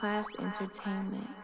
Class Entertainment.